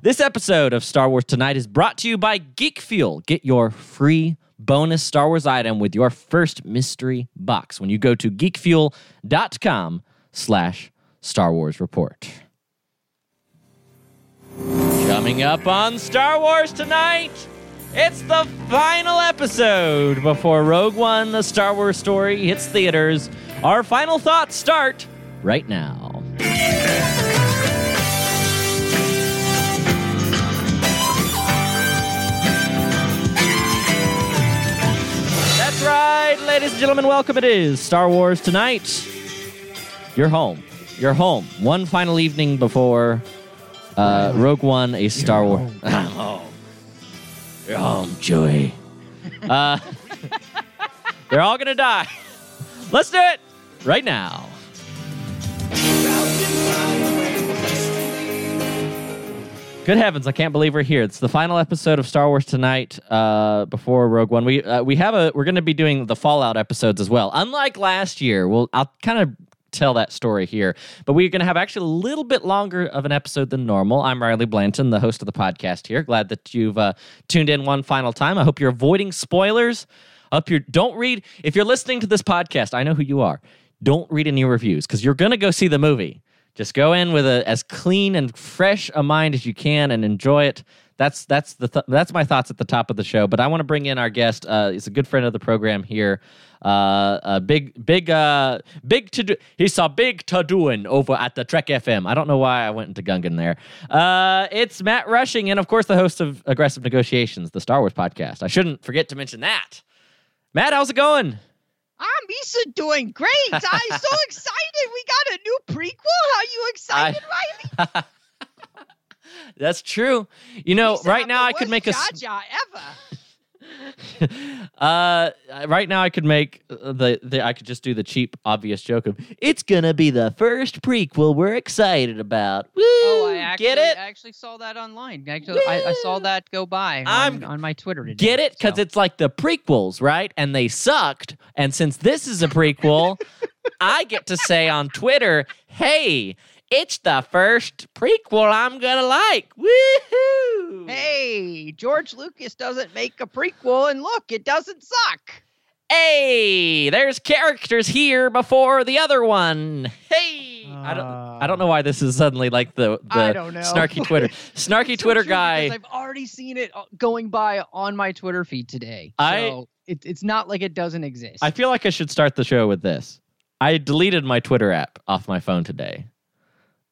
This episode of Star Wars Tonight is brought to you by Geek Fuel. Get your free bonus Star Wars item with your first mystery box when you go to geekfuel.com slash Star Wars Report. Coming up on Star Wars Tonight, it's the final episode before Rogue One, the Star Wars story, hits theaters. Our final thoughts start right now. That's right, ladies and gentlemen, welcome. It is Star Wars Tonight. You're home. You're home. One final evening before uh, Rogue One, a Star Wars. I'm home. You're home, Chewie. Uh, they're all gonna die. Let's do it right now. Good heavens! I can't believe we're here. It's the final episode of Star Wars tonight. Uh, before Rogue One, we uh, we have a we're going to be doing the Fallout episodes as well. Unlike last year, we'll I'll kind of tell that story here, but we're going to have actually a little bit longer of an episode than normal. I'm Riley Blanton, the host of the podcast here. Glad that you've uh, tuned in one final time. I hope you're avoiding spoilers. Up your don't read if you're listening to this podcast. I know who you are. Don't read any reviews because you're going to go see the movie. Just go in with a, as clean and fresh a mind as you can and enjoy it. That's that's the th- that's my thoughts at the top of the show. But I want to bring in our guest. Uh, he's a good friend of the program here. Uh, a big big uh big to do. He saw big to doing over at the Trek FM. I don't know why I went into Gungan there. Uh, it's Matt Rushing and of course the host of Aggressive Negotiations, the Star Wars podcast. I shouldn't forget to mention that. Matt, how's it going? I'm Issa doing great. I'm so excited. We got a new prequel. How you excited, Riley? That's true. You know, right now I could make a Jar ever. uh right now I could make uh, the, the I could just do the cheap obvious joke of it's gonna be the first prequel we're excited about. Woo! Oh, I actually, get it? I actually saw that online. Actually, I, I saw that go by I'm- on, on my Twitter today. Get it? Because so. it's like the prequels, right? And they sucked. And since this is a prequel, I get to say on Twitter, hey, it's the first prequel I'm gonna like. Woohoo! Hey, George Lucas doesn't make a prequel, and look, it doesn't suck. Hey, there's characters here before the other one. Hey, I don't, I don't know why this is suddenly like the the I don't know. snarky Twitter, snarky So Twitter guy. I've already seen it uh, going by on my Twitter feed today. I- So it, it's not like it doesn't exist. I feel like I should start the show with this. I deleted my Twitter app off my phone today.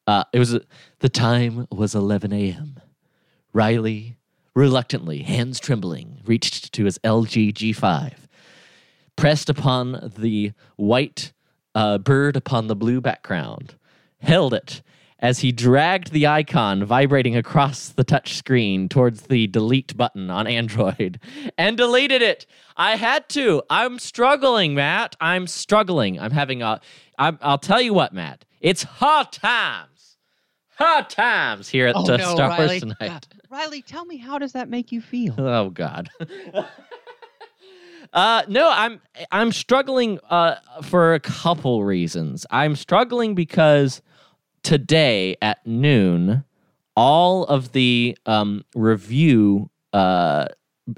Uh, it was the time was 11 a.m. Riley, reluctantly, hands trembling, reached to his LG G5, pressed upon the white uh, bird upon the blue background, held it as he dragged the icon vibrating across the touch screen towards the delete button on Android and deleted it. I had to. I'm struggling, Matt. I'm struggling. I'm having a. I'm, I'll tell you what, Matt. It's hard times. Hard times here at oh, uh, no, Star Riley. Wars tonight. Uh, Riley, tell me, how does that make you feel? Oh God. uh no, I'm I'm struggling uh for a couple reasons. I'm struggling because today at noon all of the um review uh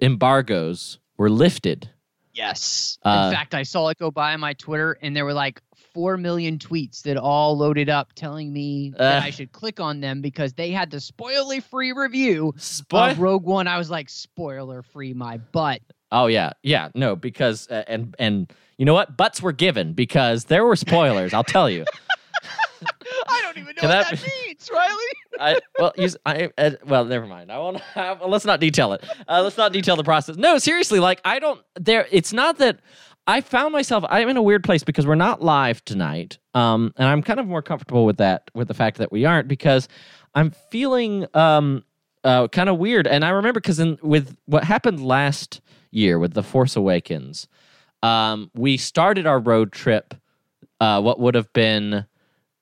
embargoes were lifted. Yes. Uh, In fact, I saw it go by on my Twitter, and there were like four million tweets that all loaded up telling me that Uh. I should click on them because they had the spoiler-free review Spoil- of Rogue One. I was like, spoiler-free, my butt. Oh yeah, yeah, no, because uh, and and you know what? Butts were given because there were spoilers. I'll tell you. I don't even know Can what that that means, Riley. I, well, you, I, uh, well, never mind. I won't. I, well, let's not detail it. Uh, let's not detail the process. No, seriously, like I don't. There, it's not that I found myself. I'm in a weird place because we're not live tonight, um, and I'm kind of more comfortable with that, with the fact that we aren't, because I'm feeling um, uh, kind of weird. And I remember because in with what happened last year with the Force Awakens, um, we started our road trip. Uh, what would have been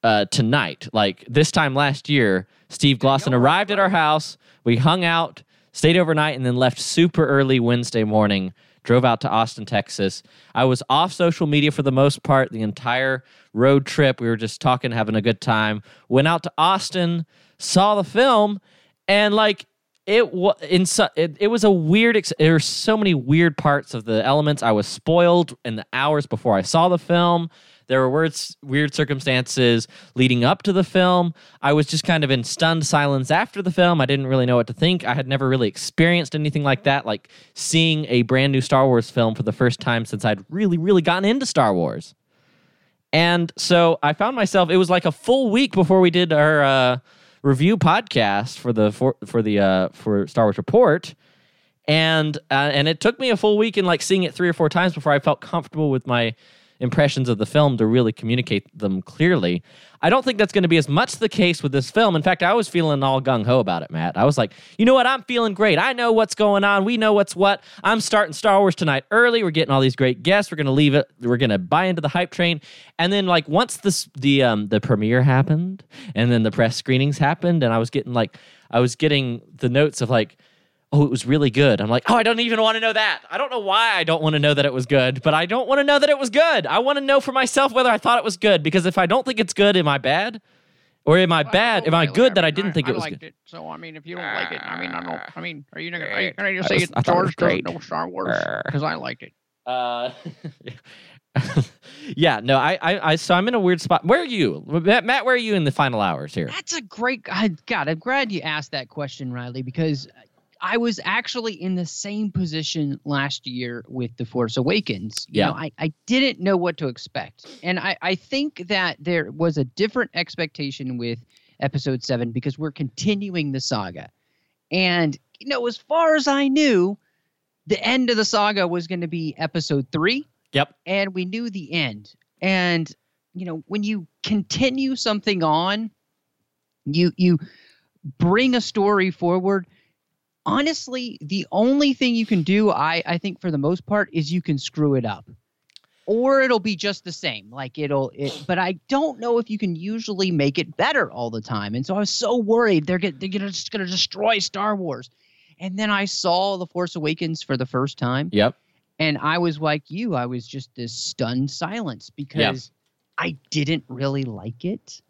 uh, tonight. Like this time last year, Steve Glosson arrived at our house. We hung out, stayed overnight, and then left super early Wednesday morning. Drove out to Austin, Texas. I was off social media for the most part the entire road trip. We were just talking, having a good time. Went out to Austin, saw the film, and like it was in it, it was a weird ex- there were so many weird parts of the elements i was spoiled in the hours before i saw the film there were words, weird circumstances leading up to the film. I was just kind of in stunned silence after the film. I didn't really know what to think. I had never really experienced anything like that like seeing a brand new star wars film for the first time since i'd really really gotten into star wars. And so i found myself it was like a full week before we did our uh, review podcast for the for, for the uh, for Star Wars Report, and uh, and it took me a full week and like seeing it three or four times before I felt comfortable with my impressions of the film to really communicate them clearly. I don't think that's going to be as much the case with this film. In fact, I was feeling all gung ho about it, Matt. I was like, you know what? I'm feeling great. I know what's going on. We know what's what. I'm starting Star Wars tonight early. We're getting all these great guests. We're going to leave it. We're going to buy into the hype train. And then, like, once this the um the premiere happened, and then the press screenings happened, and I was getting like, I was getting the notes of like oh, it was really good. I'm like, oh, I don't even want to know that. I don't know why I don't want to know that it was good, but I don't want to know that it was good. I want to know for myself whether I thought it was good because if I don't think it's good, am I bad? Or am I Well, bad? Am I good that I didn't think I it was good? It. So I mean, if you don't like it, I mean, I don't. I mean, are you gonna? Are you gonna just say was- it? Thought it was George doesn't great. know Star Wars because I liked it. Uh, yeah, no, I, I, I, so I'm in a weird spot. Where are you, Matt? Matt where are you in the final hours here? That's a great. I, God, I'm glad you asked that question, Riley, because I was actually in the same position last year with The Force Awakens. You Yeah. know, I, I didn't know what to expect. And I, I think that there was a different expectation with episode seven because we're continuing the saga. And, you know, as far as I knew, the end of the saga was going to be episode three Yep. and we knew the end. And you know, when you continue something on, you you bring a story forward. Honestly, the only thing you can do, I I think for the most part, is you can screw it up, or it'll be just the same. Like it'll it. But I don't know if you can usually make it better all the time. And so I was so worried they're get, they're gonna just gonna destroy Star Wars. And then I saw The Force Awakens for the first time. Yep. And I was like you, I was just this stunned silence because I didn't really like it.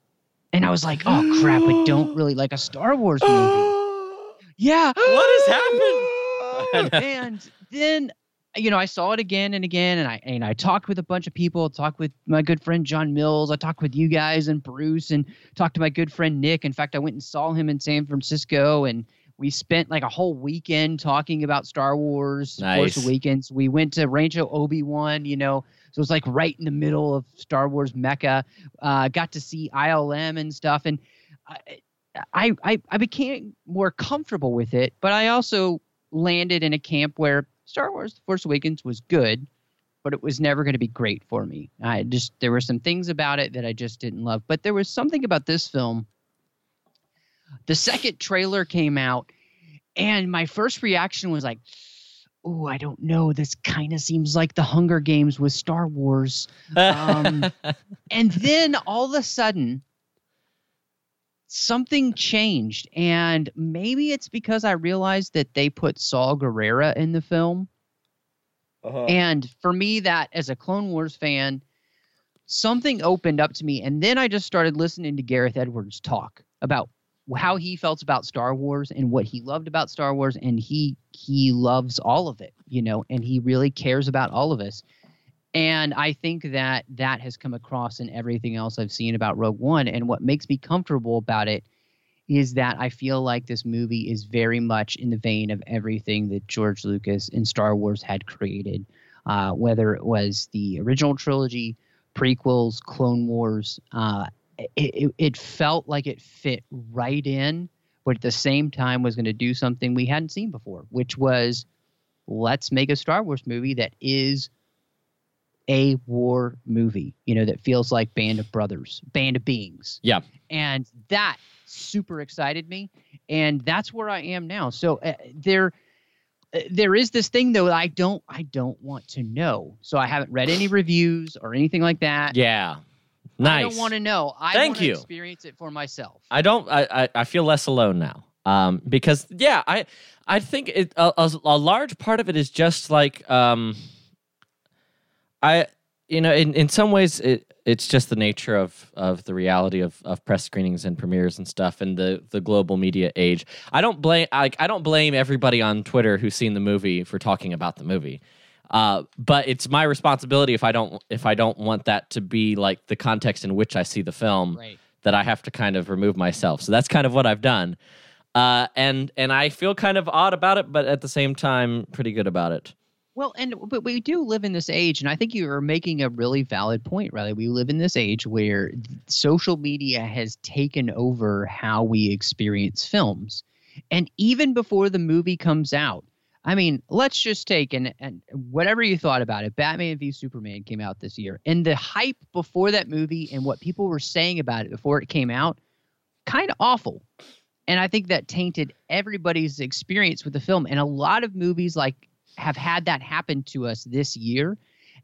And I was like, oh crap, I don't really like a Star Wars movie. Yeah. What has happened? and then you know, I saw it again and again, and I and I talked with a bunch of people. Talked with my good friend John Mills. I talked with you guys and Bruce, and talked to my good friend Nick. In fact, I went and saw him in San Francisco, and we spent like a whole weekend talking about Star Wars, Nice. Force Awakens. We went to Rancho Obi Wan, you know, so it was like right in the middle of Star Wars Mecca. Uh, got to see ILM and stuff, and I, I I I became more comfortable with it. But I also landed in a camp where Star Wars: The Force Awakens was good, but it was never going to be great for me. I just there were some things about it that I just didn't love. But there was something about this film. The second trailer came out, and my first reaction was like, "Oh, I don't know. This kind of seems like the Hunger Games with Star Wars." Um, and then all of a sudden something changed and maybe it's because i realized that they put Saw Gerrera in the film Uh-huh. and for me that as a clone wars fan something opened up to me and then i just started listening to gareth edwards talk about how he felt about star wars and what he loved about star wars and he he loves all of it you know and he really cares about all of us and I think that that has come across in everything else I've seen about Rogue One. And what makes me comfortable about it is that I feel like this movie is very much in the vein of everything that George Lucas and Star Wars had created, uh, whether it was the original trilogy, prequels, Clone Wars. Uh, it, it, it felt like it fit right in, but at the same time was going to do something we hadn't seen before, which was let's make a Star Wars movie that is a war movie, you know, that feels like Band of Brothers, Band of Beings. Yeah. And that super excited me. And that's where I am now. So uh, there. uh, There is this thing though that I don't I don't want to know. So I haven't read any reviews or anything like that. yeah. Nice. I don't want to know. I Thank you. experience it for myself. I don't. I, I, I feel less alone now. Um, because yeah, I I think it a, a, a large part of it is just like um, I you know, in, in some ways, it it's just the nature of of the reality of, of press screenings and premieres and stuff, and the the global media age. I don't blame like I don't blame everybody on Twitter who's seen the movie for talking about the movie. Uh, but it's my responsibility if I don't if I don't want that to be like the context in which I see the film Right. that I have to kind of remove myself. So that's kind of what I've done. Uh, and and I feel kind of odd about it, but at the same time, pretty good about it. Well, and but we do live in this age, and I think you are making a really valid point, Riley. We live in this age where social media has taken over how we experience films, and even before the movie comes out, I mean, let's just take and and whatever you thought about it, Batman v Superman came out this year, and the hype before that movie and what people were saying about it before it came out, kind of awful. And I think that tainted everybody's experience with the film. And a lot of movies like have had that happen to us this year.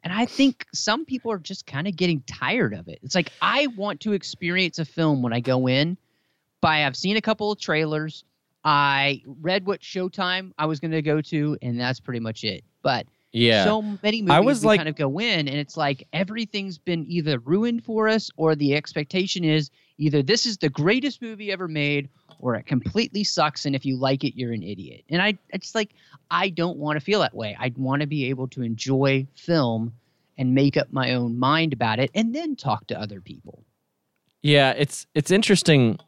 And I think some people are just kind of getting tired of it. It's like I want to experience a film when I go in by I've seen a couple of trailers, I read what Showtime I was going to go to, and that's pretty much it. But Yeah. so many movies I was like- kind of go in, and it's like everything's been either ruined for us, or the expectation is either this is the greatest movie ever made, or it completely sucks, and if you like it, you're an idiot. And I, it's like I don't want to feel that way. I want to be able to enjoy film and make up my own mind about it, and then talk to other people. Yeah, it's it's interesting.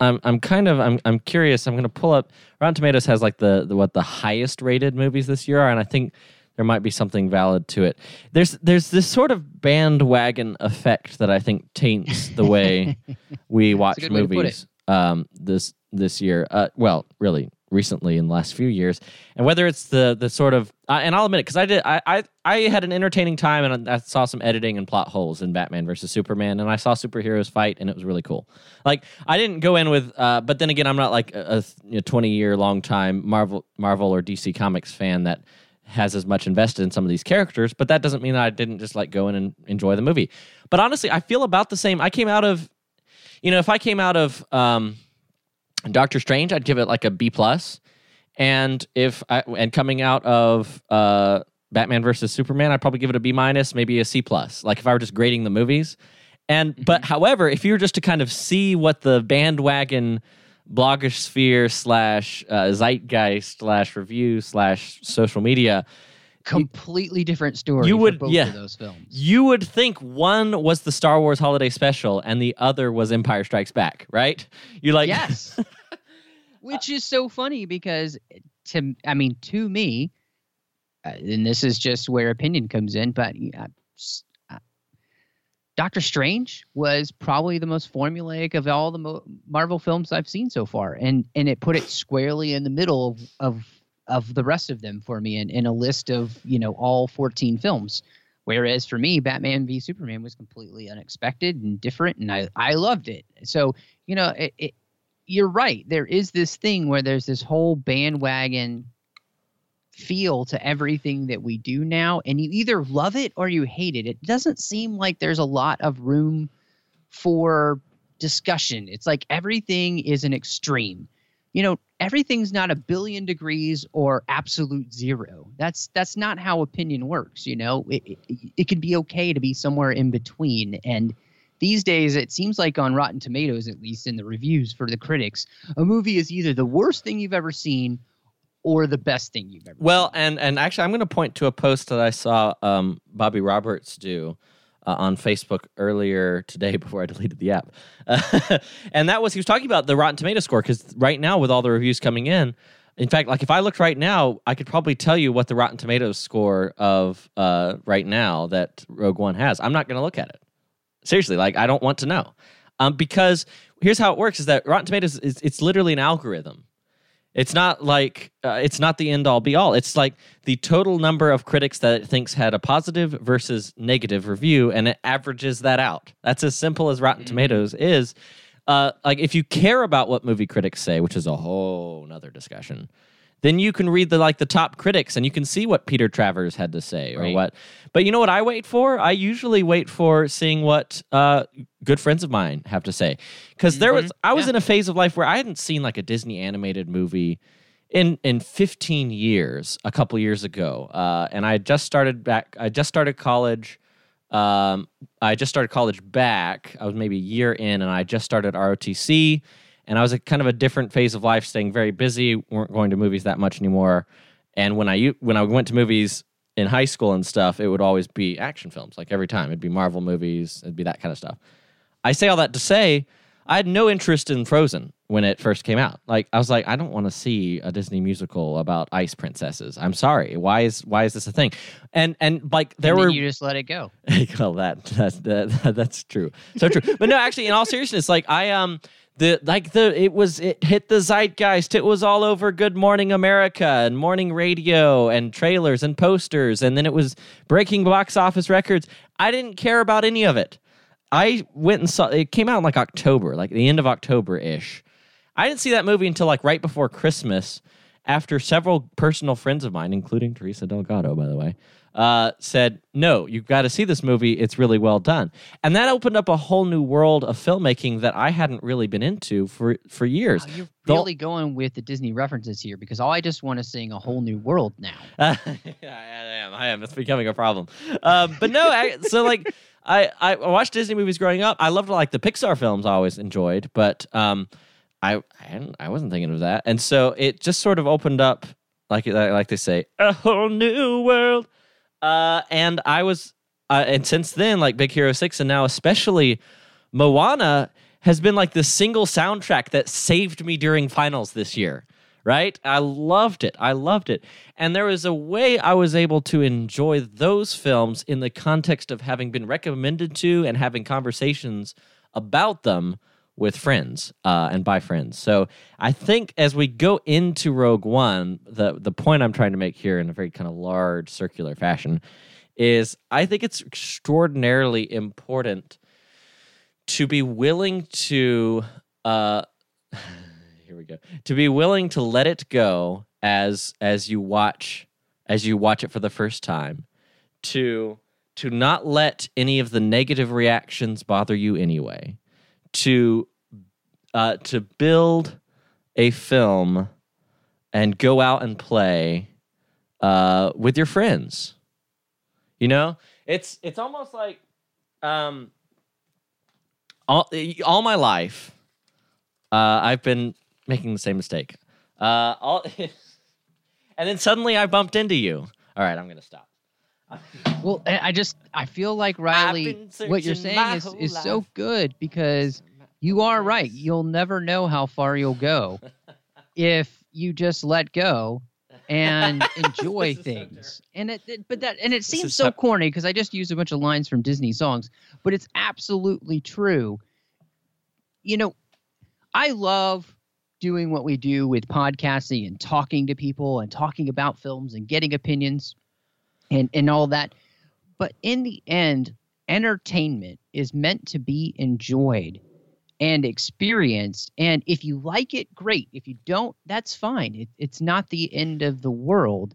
I'm I'm kind of I'm I'm curious. I'm going to pull up Rotten Tomatoes has like the, the what the highest rated movies this year are, and I think there might be something valid to it. There's there's this sort of bandwagon effect that I think taints the way we watch good way to put movies um, this this year. Uh, well, really recently in the last few years, and whether it's the the sort of uh, and I'll admit it because I did I, I I had an entertaining time and I saw some editing and plot holes in Batman versus Superman, and I saw superheroes fight, and it was really cool. Like I didn't go in with, uh, but then again, I'm not like a, a 20 year long time Marvel Marvel or DC Comics fan that has as much invested in some of these characters, but that doesn't mean that I didn't just like go in and enjoy the movie. But honestly, I feel about the same. I came out of, you know, if I came out of um, Doctor Strange, I'd give it like a B plus, and if I and coming out of uh, Batman versus Superman, I'd probably give it a B minus, maybe a C plus. Like if I were just grading the movies, and but however, if you were just to kind of see what the bandwagon blogosphere slash uh, zeitgeist slash review slash social media Completely different story. You would- both yeah. of those films. you would think one was the Star Wars holiday special and the other was Empire Strikes Back, right? You're like yes which is so funny because to i mean to me uh, and this is just where opinion comes in but uh, doctor strange was probably the most formulaic of all the Mo- marvel films i've seen so far and and it put it squarely in the middle of of, of the rest of them for me in, in a list of you know all 14 films Whereas for me, Batman v Superman was completely unexpected and different, and I, I loved it. So, you know, it, it, you're right. There is this thing where there's this whole bandwagon feel to everything that we do now, and you either love it or you hate it. It doesn't seem like there's a lot of room for discussion. It's like everything is an extreme. You know, everything's not a billion degrees or absolute zero. That's that's not how opinion works. You know, it, it, it can be okay to be somewhere in between. And these days, it seems like on Rotten Tomatoes, at least in the reviews for the critics, a movie is either the worst thing you've ever seen or the best thing you've ever Well, and and actually, I'm going to point to a post that I saw um, Bobby Roberts do uh, on Facebook earlier today before I deleted the app, and that was he was talking about the Rotten Tomato score because right now with all the reviews coming in, in fact, like if I looked right now, I could probably tell you what the Rotten Tomatoes score of uh, right now that Rogue One has. I'm not going to look at it seriously. Like I don't want to know, um, because here's how it works: is that Rotten Tomatoes is it's literally an algorithm. It's not like uh, it's not the end all be all. It's like the total number of critics that it thinks had a positive versus negative review, and it averages that out. That's as simple as Rotten Mhm. Tomatoes is. Uh, like if you care about what movie critics say, which is a whole nother discussion, then you can read the like the top critics and you can see what Peter Travers had to say or Right. what. But you know what I wait for? I usually wait for seeing what uh, good friends of mine have to say because there was Mhm. I was Yeah. in a phase of life where I hadn't seen like a Disney animated movie in in 15 years a couple years ago uh, and i had just started back i just started college um, I just started college back. I was maybe a year in, and I just started ROTC, and I was at kind of a different phase of life, staying very busy. weren't going to movies that much anymore. And when I when I went to movies in high school and stuff, it would always be action films. Like every time, it'd be Marvel movies, it'd be that kind of stuff. I say all that to say, I had no interest in Frozen when it first came out. Like I was like, I don't want to see a Disney musical about ice princesses. I'm sorry. Why is why is this a thing? And and like there And were you just let it go. well that that's that, that's true. So true. but no, actually, in all seriousness, like I um the like the it was it hit the zeitgeist. It was all over Good Morning America and morning radio and trailers and posters, and then it was breaking box office records. I didn't care about any of it. I went and saw it came out in like October, like the end of October ish. I didn't see that movie until like right before Christmas, after several personal friends of mine, including Teresa Delgado, by the way, uh, said, "No, you've got to see this movie. It's really well done." And that opened up a whole new world of filmmaking that I hadn't really been into for for years. Wow, you're The- really going with the Disney references here because all I just want to sing a whole new world now. Uh, I am. I am. It's becoming a problem. Um, but no, I, so like I I watched Disney movies growing up. I loved like the Pixar films. I always enjoyed, but um, I I, I wasn't thinking of that, and so it just sort of opened up like like they say a whole new world. Uh, and I was uh, and since then like Big Hero Six, and now especially Moana has been like the single soundtrack that saved me during finals this year right? I loved it. I loved it. And there was a way I was able to enjoy those films in the context of having been recommended to and having conversations about them with friends uh, and by friends. So I think as we go into Rogue One, the the point I'm trying to make here in a very kind of large circular fashion is I think it's extraordinarily important to be willing to uh, here we go to be willing to let it go as as you watch as you watch it for the first time to to not let any of the negative reactions bother you anyway to uh, to build a film and go out and play uh, with your friends you know it's it's almost like um all, all my life uh, I've been making the same mistake. Uh, all, and then suddenly I bumped into you. All right, I'm gonna stop. Well, I I just I feel like Riley, what you're saying my is whole is so good because you are right. You'll never know how far you'll go if you just let go and enjoy This is so things. and it, it- but that and it seems so so- corny because I just used a bunch of lines from Disney songs, but it's absolutely true. You know, I love doing what we do with podcasting and talking to people and talking about films and getting opinions and and all that. But in the end, entertainment is meant to be enjoyed and experienced. And if you like it, great. If you don't, that's fine. It, it's not the end of the world.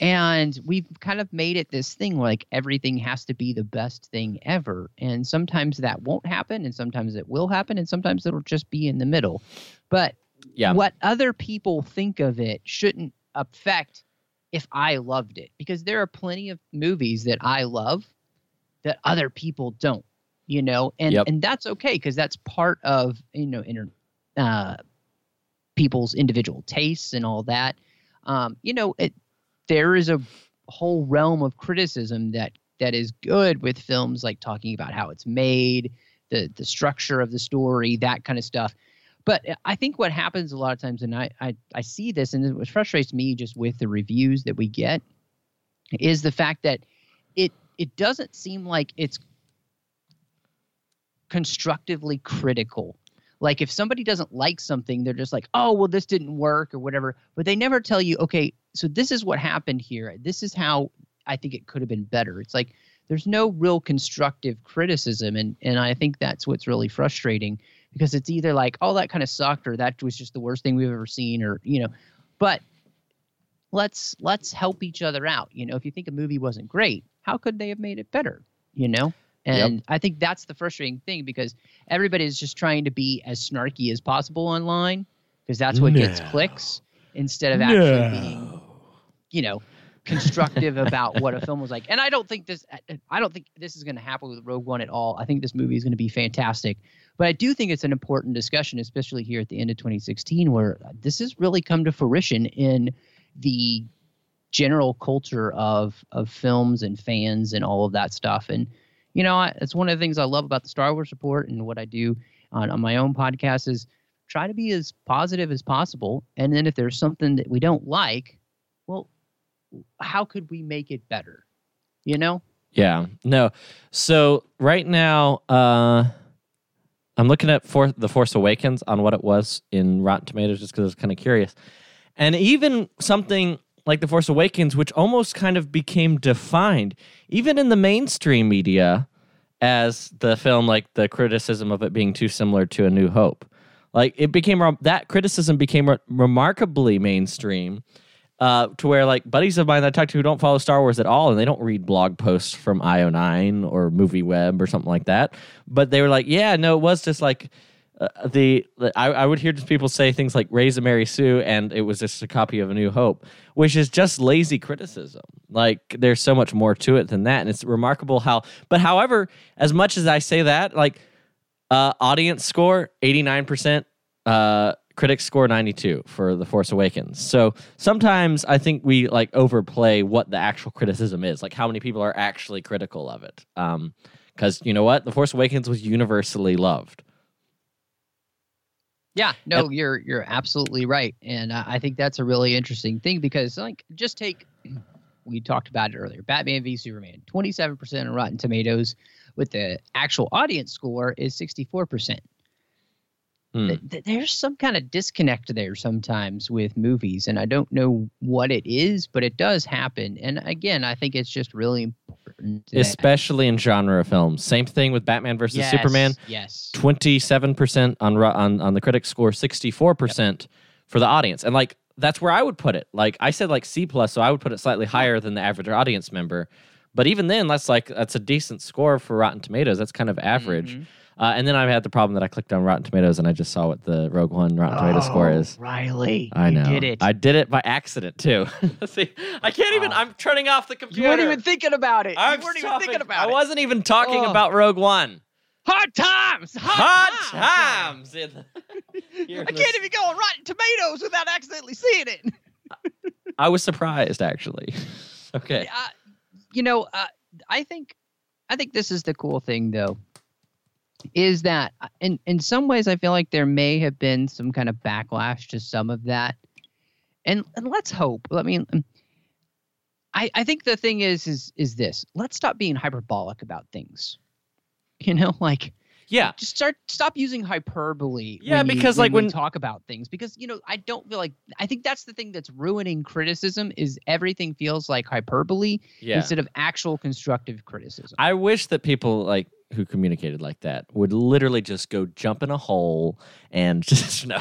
And we've kind of made it this thing like everything has to be the best thing ever. And sometimes that won't happen, and sometimes it will happen, and sometimes it'll just be in the middle. But Yeah. what other people think of it shouldn't affect if I loved it because there are plenty of movies that I love that other people don't, you know, and Yep. and that's okay because that's part of you know inter, uh, people's individual tastes and all that. Um, you know, it there is a whole realm of criticism that that is good with films like talking about how it's made, the the structure of the story, that kind of stuff. But uh, I think what happens a lot of times, and I, I, I see this, and what frustrates me just with the reviews that we get, is the fact that it it doesn't seem like it's constructively critical. Like if somebody doesn't like something, they're just like, oh, well, this didn't work or whatever. But they never tell you, okay, so this is what happened here. This is how I think it could have been better. It's like there's no real constructive criticism, and and I think that's what's really frustrating because it's either like, oh, that kind of sucked, or that was just the worst thing we've ever seen, or you know, but let's let's help each other out. You know, if you think a movie wasn't great, how could they have made it better? You know, and I think that's the frustrating thing because everybody is just trying to be as snarky as possible online because that's what gets clicks instead of actually being, you know, constructive about what a film was like. And I don't think this I don't think this is going to happen with Rogue One at all. I think this movie is going to be fantastic. But I do think it's an important discussion, especially here at the end of 2016, where this has really come to fruition in the general culture of of films and fans and all of that stuff. And you know, I, it's one of the things I love about the Star Wars Report and what I do on, on my own podcast is try to be as positive as possible. And then if there's something that we don't like, how could we make it better? You know? Yeah. No. So right now, uh I'm looking at For- The Force Awakens on what it was in Rotten Tomatoes just because I was kind of curious. And even something like The Force Awakens, which almost kind of became defined, even in the mainstream media, as the film, like the criticism of it being too similar to A New Hope. Like it became, that criticism became re- remarkably mainstream uh, to where like buddies of mine that I talk to who don't follow Star Wars at all and they don't read blog posts from IO9 or Movie Web or something like that. But they were like, yeah, no, it was just like uh, the, I, I, would hear people say things like "Rey's a Mary Sue" and it was just a copy of A New Hope, which is just lazy criticism. Like there's so much more to it than that, and it's remarkable how. But however, as much as I say that, like uh, audience score eighty nine percent critics score 92 for the force awakens. So sometimes i think we like overplay what the actual criticism is like how many people are actually critical of it. Um, because you know what? The force awakens was universally loved. Yeah no and- you're you're absolutely right and uh, i think that's a really interesting thing because like just take we talked about it earlier batman v superman 27% on rotten tomatoes with the actual audience score is 64% Mm. Th- there's some kind of disconnect there sometimes with movies, and I don't know what it is, but it does happen. And again, I think it's just really important, especially in genre films. Same thing with Batman versus yes, Superman. Yes, twenty-seven percent on on on the critic score, sixty-four percent yep. for the audience, and like that's where I would put it. Like I said, like C plus, so I would put it slightly higher than the average audience member. But even then, that's like that's a decent score for Rotten Tomatoes. That's kind of average. Mm-hmm. Uh, and then I had the problem that I clicked on Rotten Tomatoes and I just saw what the Rogue One Rotten Tomato score oh, is. Riley, I know. did it. I did it by accident too. See, I can't even. Oh. I'm turning off the computer. You weren't even thinking about it. I'm you weren't even thinking about I it. I wasn't even talking oh. about Rogue One. Hard times. Hard, hard times. times. I can't even go on Rotten Tomatoes without accidentally seeing it. I was surprised, actually. okay. Uh, you know, uh, I think, I think this is the cool thing, though is that uh, in in some ways I feel like there may have been some kind of backlash to some of that, and and let's hope. I mean, um, I I think the thing is is is this: let's stop being hyperbolic about things. You know, like yeah, just start stop using hyperbole. Yeah, because you, like when, when talk about things, because you know I don't feel like I think that's the thing that's ruining criticism is everything feels like hyperbole yeah. instead of actual constructive criticism. I wish that people like who communicated like that would literally just go jump in a hole and just know.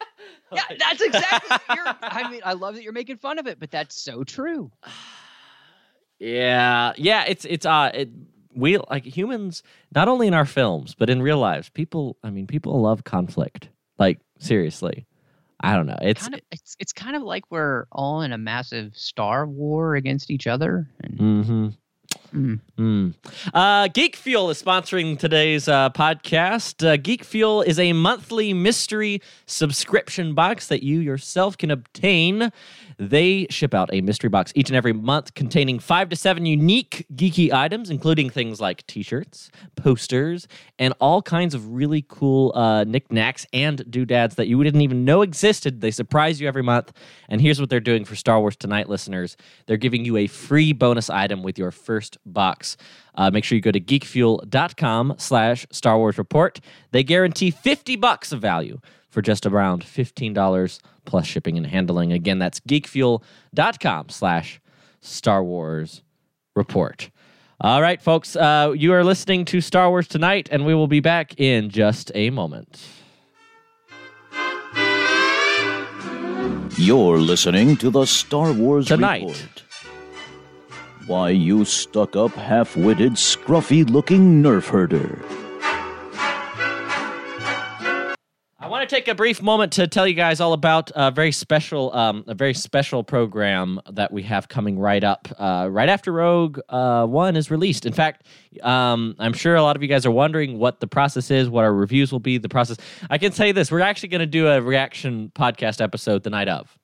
yeah, that's exactly. I mean, I love that you're making fun of it, but that's so true. yeah, yeah. It's it's uh, it, we like humans, not only in our films but in real lives. People, I mean, people love conflict. Like seriously. I don't know. It's kind of it's it's kind of like we're all in a massive star war against each other. And, mm-hmm. Mm. Mm. Uh, Geek Fuel is sponsoring today's uh, podcast. Uh, Geek Fuel is a monthly mystery subscription box that you yourself can obtain. They ship out a mystery box each and every month containing five to seven unique geeky items, including things like t shirts, posters, and all kinds of really cool uh, knickknacks and doodads that you didn't even know existed. They surprise you every month. And here's what they're doing for Star Wars Tonight listeners they're giving you a free bonus item with your first box. Uh, make sure you go to geekfuel.com slash Star Wars Report. They guarantee 50 bucks of value for just around $15 plus shipping and handling. Again, that's geekfuel.com slash Star Wars Report. All right, folks, uh, you are listening to Star Wars Tonight, and we will be back in just a moment. You're listening to the Star Wars Tonight. Report. Why, you stuck up, half witted, scruffy looking nerf herder. I want to take a brief moment to tell you guys all about a very special, um, a very special program that we have coming right up, uh, right after Rogue uh, One is released. In fact, um, I'm sure a lot of you guys are wondering what the process is, what our reviews will be. The process. I can you this: we're actually going to do a reaction podcast episode the night of.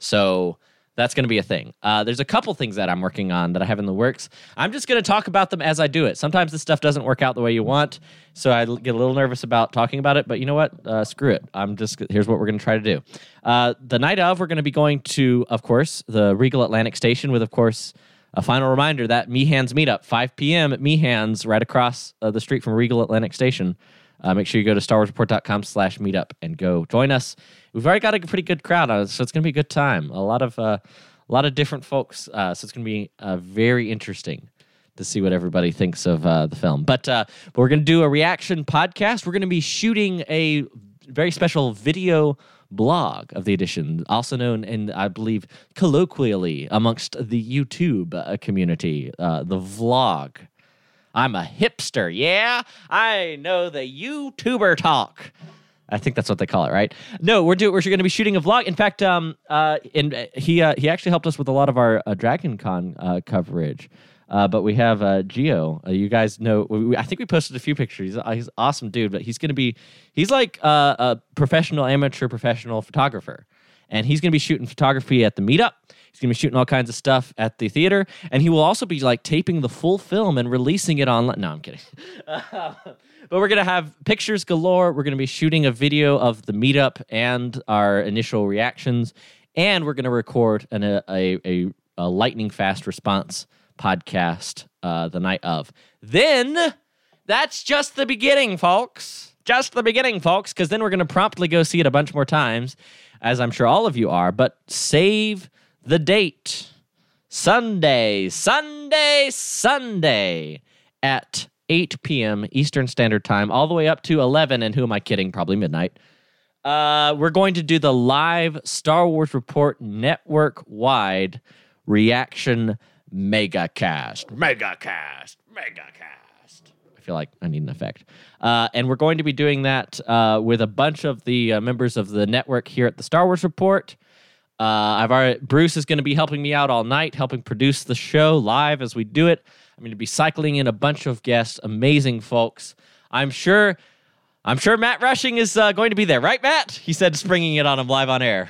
So that's going to be a thing. Uh, there's a couple things that I'm working on that I have in the works. I'm just going to talk about them as I do it. Sometimes this stuff doesn't work out the way you want, so I get a little nervous about talking about it. But you know what? Uh, screw it. I'm just here's what we're going to try to do. Uh, the night of, we're going to be going to, of course, the Regal Atlantic Station with, of course. A final reminder that Meehan's meetup, 5 p.m. at Meehan's, right across uh, the street from Regal Atlantic Station. Uh, make sure you go to starwarsreport.com slash meetup and go join us. We've already got a pretty good crowd on it, so it's going to be a good time. A lot of uh, a lot of different folks, uh, so it's going to be uh, very interesting to see what everybody thinks of uh, the film. But, uh, but we're going to do a reaction podcast. We're going to be shooting a very special video blog of the edition, also known and I believe, colloquially amongst the YouTube uh, community, uh, the vlog. I'm a hipster, yeah? I know the YouTuber talk. I think that's what they call it, right? No, we're doing. We're going to be shooting a vlog. In fact, um, uh, in he uh, he actually helped us with a lot of our uh, Dragon Con uh, coverage. Uh, but we have uh, Geo. Uh, you guys know. We, I think we posted a few pictures. He's, uh, he's awesome dude, but he's going to be. He's like uh, a professional, amateur, professional photographer, and he's going to be shooting photography at the meetup. He's going to be shooting all kinds of stuff at the theater, and he will also be like taping the full film and releasing it online. No, I'm kidding. but we're going to have pictures galore. We're going to be shooting a video of the meetup and our initial reactions, and we're going to record an, a, a, a lightning fast response podcast uh, the night of. Then that's just the beginning, folks. Just the beginning, folks, because then we're going to promptly go see it a bunch more times, as I'm sure all of you are. But save the date Sunday, Sunday, Sunday at 8 p.m. Eastern Standard Time, all the way up to 11. And who am I kidding? Probably midnight. Uh, we're going to do the live Star Wars Report network wide reaction megacast. Megacast. Megacast. I feel like I need an effect. Uh, and we're going to be doing that uh, with a bunch of the uh, members of the network here at the Star Wars Report. Uh, I've already, Bruce is going to be helping me out all night, helping produce the show live as we do it. I'm going to be cycling in a bunch of guests, amazing folks. I'm sure, I'm sure Matt Rushing is uh, going to be there, right, Matt? He said, springing it on him live on air.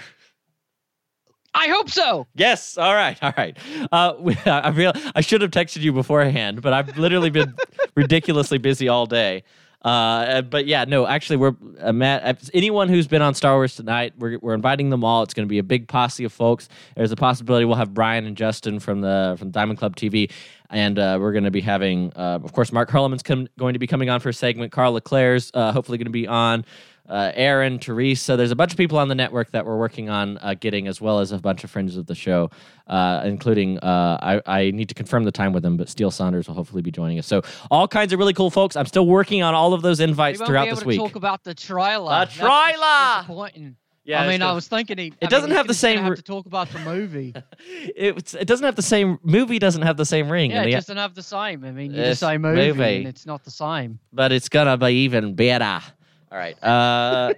I hope so. Yes. All right. All right. Uh, I real I should have texted you beforehand, but I've literally been ridiculously busy all day. Uh, but yeah, no, actually, we're uh, Matt. Anyone who's been on Star Wars tonight, we're, we're inviting them all. It's going to be a big posse of folks. There's a possibility we'll have Brian and Justin from the from Diamond Club TV, and uh, we're going to be having, uh, of course, Mark Herleman's com- going to be coming on for a segment. Carl Leclerc's uh, hopefully going to be on uh, Aaron, Teresa. There's a bunch of people on the network that we're working on uh, getting, as well as a bunch of friends of the show, uh, including uh, I, I need to confirm the time with them, but Steele Saunders will hopefully be joining us. So all kinds of really cool folks. I'm still working on all of those invites throughout be able this to week. talk about the Tryla. The Tryla! disappointing. Yeah, I mean, I was thinking he, It I doesn't have the gonna- he's gonna same Have to talk about the movie. It's, it doesn't have the same movie. Doesn't have the same ring, yeah, it doesn't have the same. I mean, you just say movie, movie. and it's not the same. but it's gonna be even better. All right. Uh,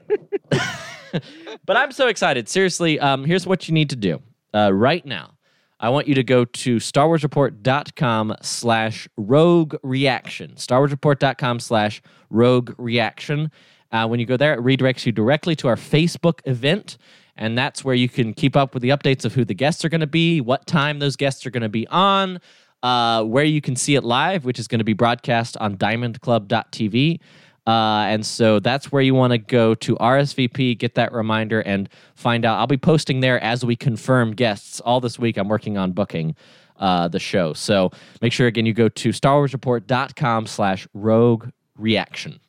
but I'm so excited. Seriously, um, here's what you need to do uh, right now. I want you to go to starwarsreport.com slash rogue reaction. starwarsreport.com slash rogue reaction. Uh, when you go there, it redirects you directly to our Facebook event. And that's where you can keep up with the updates of who the guests are going to be, what time those guests are going to be on, uh, where you can see it live, which is going to be broadcast on diamondclub.tv. Uh, and so that's where you want to go to RSVP, get that reminder, and find out. I'll be posting there as we confirm guests all this week. I'm working on booking uh, the show. So make sure, again, you go to starwarsreport.com slash rogue reaction.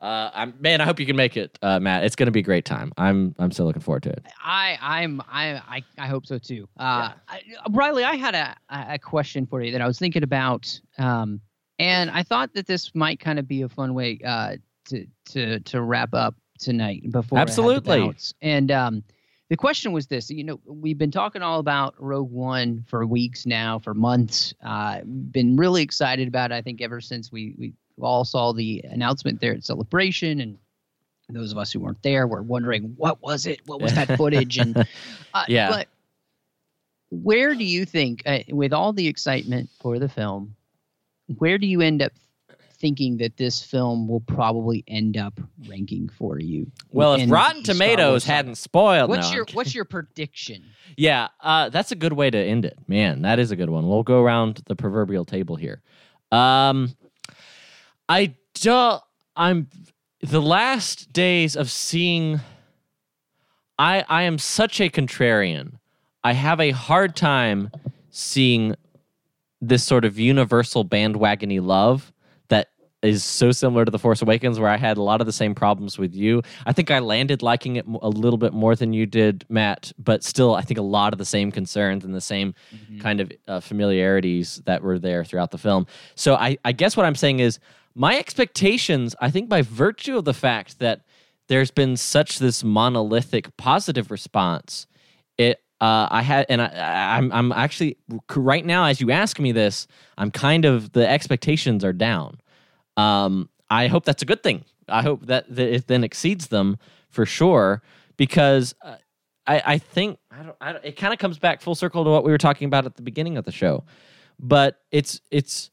Uh, I'm, man, I hope you can make it, uh, Matt. It's going to be a great time. I'm I'm still looking forward to it. I, I'm, I, I, I hope so too. Uh, I, Riley, I had a, a question for you that I was thinking about, um, and I thought that this might kind of be a fun way uh, to, to, to wrap up tonight before I have to Absolutely. And um, the question was this: you know, we've been talking all about Rogue One for weeks now, for months. Uh, been really excited about it. I think ever since we we all saw the announcement there at Celebration and those of us who weren't there were wondering what was it, what was that footage, and uh, Yeah. But where do you think, uh, with all the excitement for the film, where do you end up thinking that this film will probably end up ranking for you? Well, if Rotten Tomatoes hadn't spoiled, What's no, your What's your prediction? Yeah, uh, that's a good way to end it. Man, that is a good one. We'll go around the proverbial table here. Um, I don't. I'm the last days of seeing. I I am such a contrarian. I have a hard time seeing this sort of universal bandwagony love that is so similar to The Force Awakens, where I had a lot of the same problems with you. I think I landed liking it a little bit more than you did, Matt, but still, I think a lot of the same concerns and the same kind of uh, familiarities that were there throughout the film. So I, I guess what I'm saying is my expectations, I think by virtue of the fact that there's been such this monolithic positive response, it uh, I had, and I, I'm, I'm actually right now as you ask me this, I'm kind of the expectations are down. Um, I hope that's a good thing. I hope that, that it then exceeds them for sure, because uh, I, I think I don't, I don't, it kind of comes back full circle to what we were talking about at the beginning of the show. But it's it's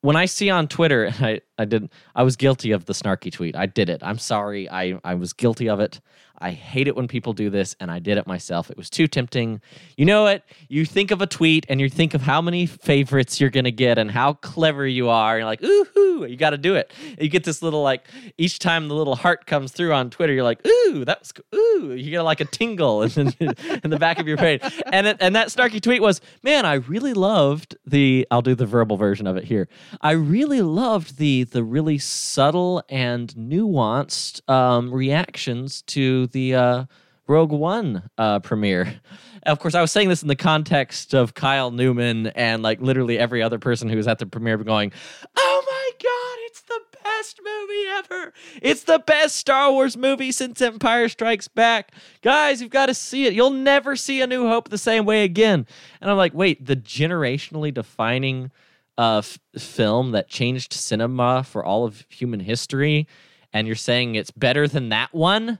when I see on Twitter, I I didn't. I was guilty of the snarky tweet. I did it. I'm sorry. I I was guilty of it. I hate it when people do this, and I did it myself. It was too tempting. You know what? You think of a tweet and you think of how many favorites you're gonna get and how clever you are. And you're like, ooh, you got to do it. You get this little like each time the little heart comes through on Twitter, you're like, ooh, that was ooh. You get like a tingle in, in the back of your brain. And it, and that snarky tweet was, man, I really loved the. I'll do the verbal version of it here. I really loved the the really subtle and nuanced um, reactions to the uh, Rogue One uh, premiere. Of course, I was saying this in the context of Kyle Newman and like literally every other person who was at the premiere going, "Oh my god, it's the best movie ever! It's the best Star Wars movie since Empire Strikes Back, guys. You've got to see it. You'll never see A New Hope the same way again." And I'm like, "Wait, the generationally defining." Uh, f- film that changed cinema for all of human history, and you're saying it's better than that one?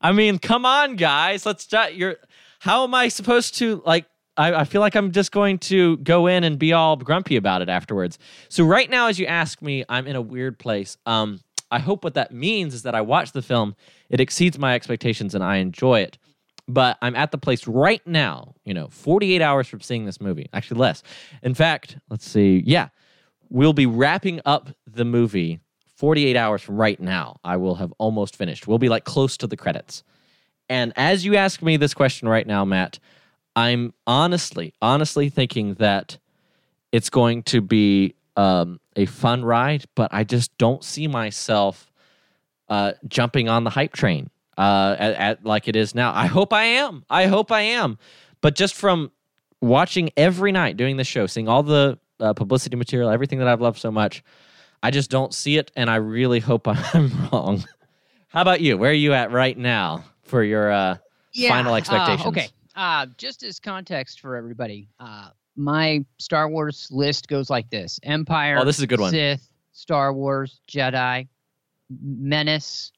I mean, come on, guys. Let's. Ju- you're. How am I supposed to like? I, I feel like I'm just going to go in and be all grumpy about it afterwards. So right now, as you ask me, I'm in a weird place. Um, I hope what that means is that I watch the film, it exceeds my expectations, and I enjoy it but I'm at the place right now, you know, 48 hours from seeing this movie, actually less. In fact, let's see. Yeah, we'll be wrapping up the movie 48 hours from right now. I will have almost finished. We'll be like close to the credits. And as you ask me this question right now, Matt, I'm honestly, honestly thinking that it's going to be um, a fun ride, but I just don't see myself uh, jumping on the hype train uh, at, at like it is now. I hope I am. I hope I am. But just from watching every night doing this show, seeing all the uh, publicity material, everything that I've loved so much, I just don't see it, and I really hope I'm wrong. How about you? Where are you at right now for your uh, final uh, expectations? okay. Uh, just as context for everybody, uh, my Star Wars list goes like this: Empire. Oh, this is a good one. Sith, Star Wars, Jedi, Menace,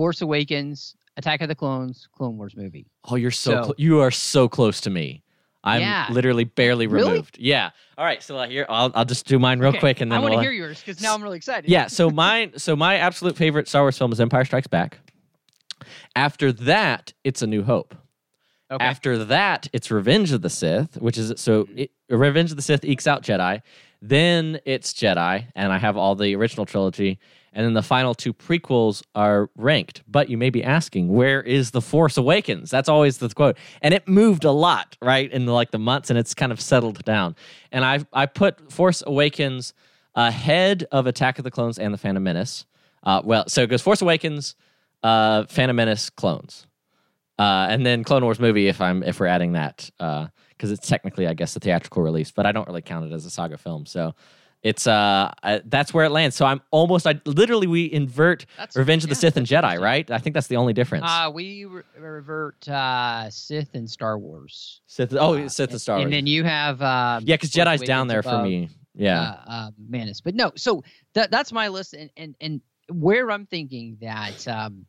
Force Awakens, Attack of the Clones, Clone Wars movie. Oh, you're so, So- clo- you are so close to me. I'm Yeah. literally barely Really? removed. Yeah. All right. So uh, here, I'll I'll just do mine real Okay, quick, and then I want to we'll, hear yours because now I'm really excited. Yeah, so mine so my absolute favorite Star Wars film is Empire Strikes Back. After that, it's A New Hope. Okay. After that, it's Revenge of the Sith, which is so it, Revenge of the Sith ekes out Jedi. Then it's Jedi, and I have all the original trilogy. And then the final two prequels are ranked. But you may be asking, where is The Force Awakens? That's always the quote. And it moved a lot, right, in the, like the months, and it's kind of settled down. And I I put Force Awakens ahead of Attack of the Clones and the Phantom Menace. Uh, well, so it goes Force Awakens, uh, Phantom Menace, Clones, uh, and then Clone Wars movie if I'm if we're adding that because it's technically I guess a theatrical release, but I don't really count it as a saga film. So it's uh uh, that's where it lands. So I'm almost I literally we invert That's- Revenge of the Sith and Jedi, right? I think that's the only difference. Uh, we re- revert uh, Sith and Star Wars. Sith, oh, Uh, Sith and Star Wars. And then you have um, yeah, because Jedi's down there for me. Yeah. Uh, uh, Menace. But no, so that that's my list, and and and where I'm thinking that um,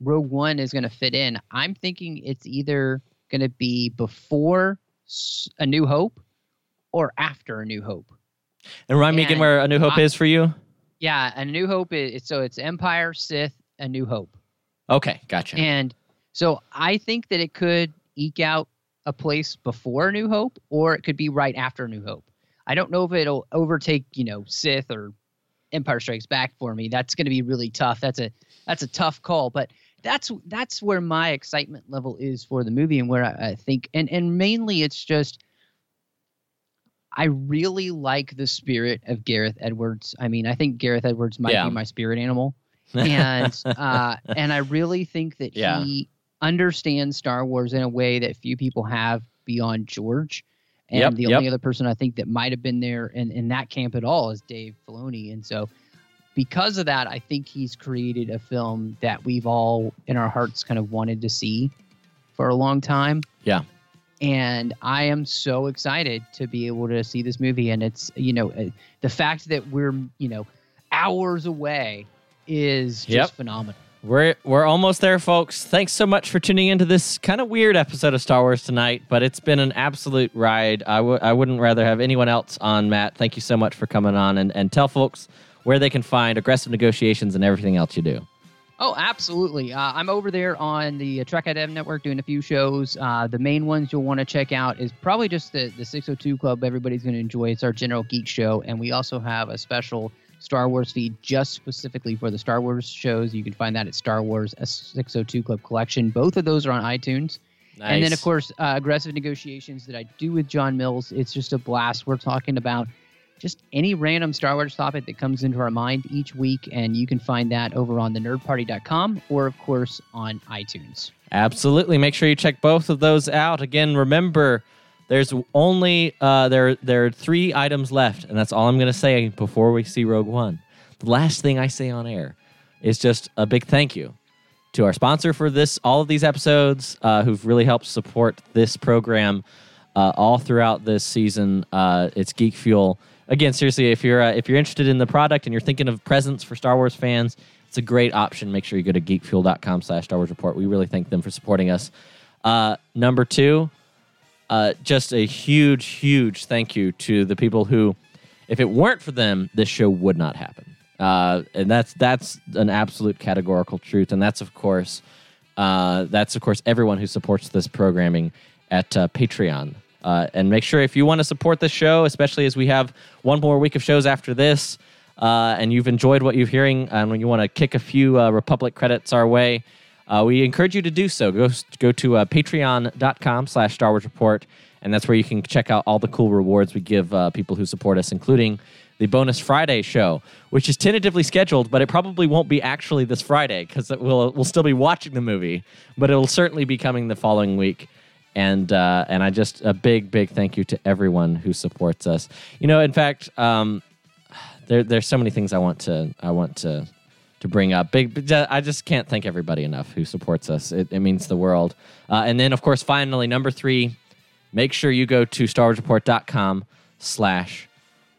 Rogue One is going to fit in, I'm thinking it's either going to be before A New Hope or after A New Hope. And remind me again where A New Hope I- is for you. Yeah, A New Hope is so it's Empire, Sith, A New Hope. Okay, gotcha. And so I think that it could eke out a place before New Hope, or it could be right after New Hope. I don't know if it'll overtake, you know, Sith or Empire Strikes Back for me. That's going to be really tough. That's a that's a tough call, but that's that's where my excitement level is for the movie, and where I, I think, and and mainly it's just. I really like the spirit of Gareth Edwards. I mean, I think Gareth Edwards might Yeah. be my spirit animal and uh, and I really think that Yeah. he understands Star Wars in a way that few people have beyond George. And Yep, the yep. only other person I think that might have been there in, in that camp at all is Dave Filoni. And so, because of that, I think he's created a film that we've all in our hearts kind of wanted to see for a long time. Yeah. And I am so excited to be able to see this movie. And it's, you know, uh, the fact that we're, you know, hours away is just Yep. phenomenal. We're we're almost there, folks. Thanks so much for tuning into this kind of weird episode of Star Wars tonight, but it's been an absolute ride. I w- I wouldn't rather have anyone else on, Matt. Thank you so much for coming on and, and tell folks where they can find aggressive negotiations and everything else you do. Oh, absolutely. Uh, I'm over there on the uh, Trek Dev Network doing a few shows. Uh, the main ones you'll want to check out is probably just the, the 602 Club. Everybody's going to enjoy. It's our general geek show. And we also have a special Star Wars feed just specifically for the Star Wars shows. You can find that at Star Wars 602 Club Collection. Both of those are on iTunes. And then, of course, uh, aggressive negotiations that I do with John Mills. It's just a blast. We're talking about just any random Star Wars topic that comes into our mind each week, and you can find that over on thenerdparty.com or, of course, on iTunes. Absolutely. Make sure you check both of those out. Again, remember there's only uh, there there are three items left, and that's all I'm going to say before we see Rogue One. The last thing I say on air is just a big thank you to our sponsor for this all of these episodes, uh, who've really helped support this program uh, all throughout this season. Uh, it's Geek Fuel. Again, seriously, if you're uh, if you're interested in the product and you're thinking of presents for Star Wars fans, it's a great option. Make sure you go to geekfuel.com slash Star Wars Report. We really thank them for supporting us. Uh, number two, uh, just a huge, huge thank you to the people who, if it weren't for them, this show would not happen. Uh, and that's that's an absolute categorical truth. And that's of course, uh, that's of course everyone who supports this programming at uh, Patreon. Uh, and make sure if you want to support this show, especially as we have one more week of shows after this, uh, and you've enjoyed what you're hearing, and when you want to kick a few uh, Republic credits our way, uh, we encourage you to do so. Go go to uh, patreon.com slash Star Wars Report, and that's where you can check out all the cool rewards we give uh, people who support us, including the bonus Friday show, which is tentatively scheduled, but it probably won't be actually this Friday because we'll we'll still be watching the movie, but it'll certainly be coming the following week. And uh, and I just a big big thank you to everyone who supports us. You know, in fact, um, there there's so many things I want to I want to to bring up. Big, I just can't thank everybody enough who supports us. It, it means the world. Uh, and then, of course, finally, number three, make sure you go to StarWarsReport.com slash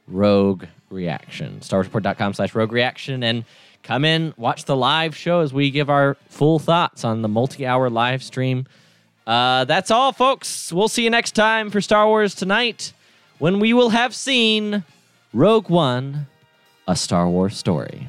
Rogue Reaction. StarWarsReport.com slash Rogue Reaction. And come in, watch the live show as we give our full thoughts on the multi-hour live stream. Uh, that's all, folks. We'll see you next time for Star Wars Tonight when we will have seen Rogue One, a Star Wars story.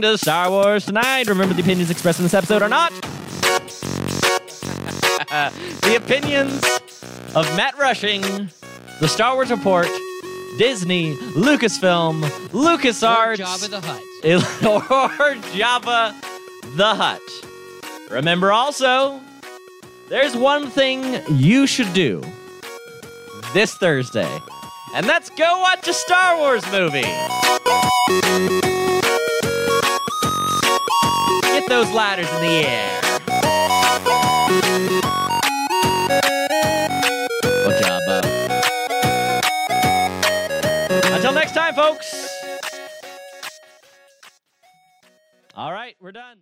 Listening to Star Wars Tonight. Remember, the opinions expressed in this episode are not the opinions of Matt Rushing, the Star Wars Report, Disney, Lucasfilm, LucasArts, Jabba the Hutt. or Java the Hutt. Remember also, there's one thing you should do this Thursday, and that's go watch a Star Wars movie those ladders in the air. Good job, Bo. Until next time, folks. All right, we're done.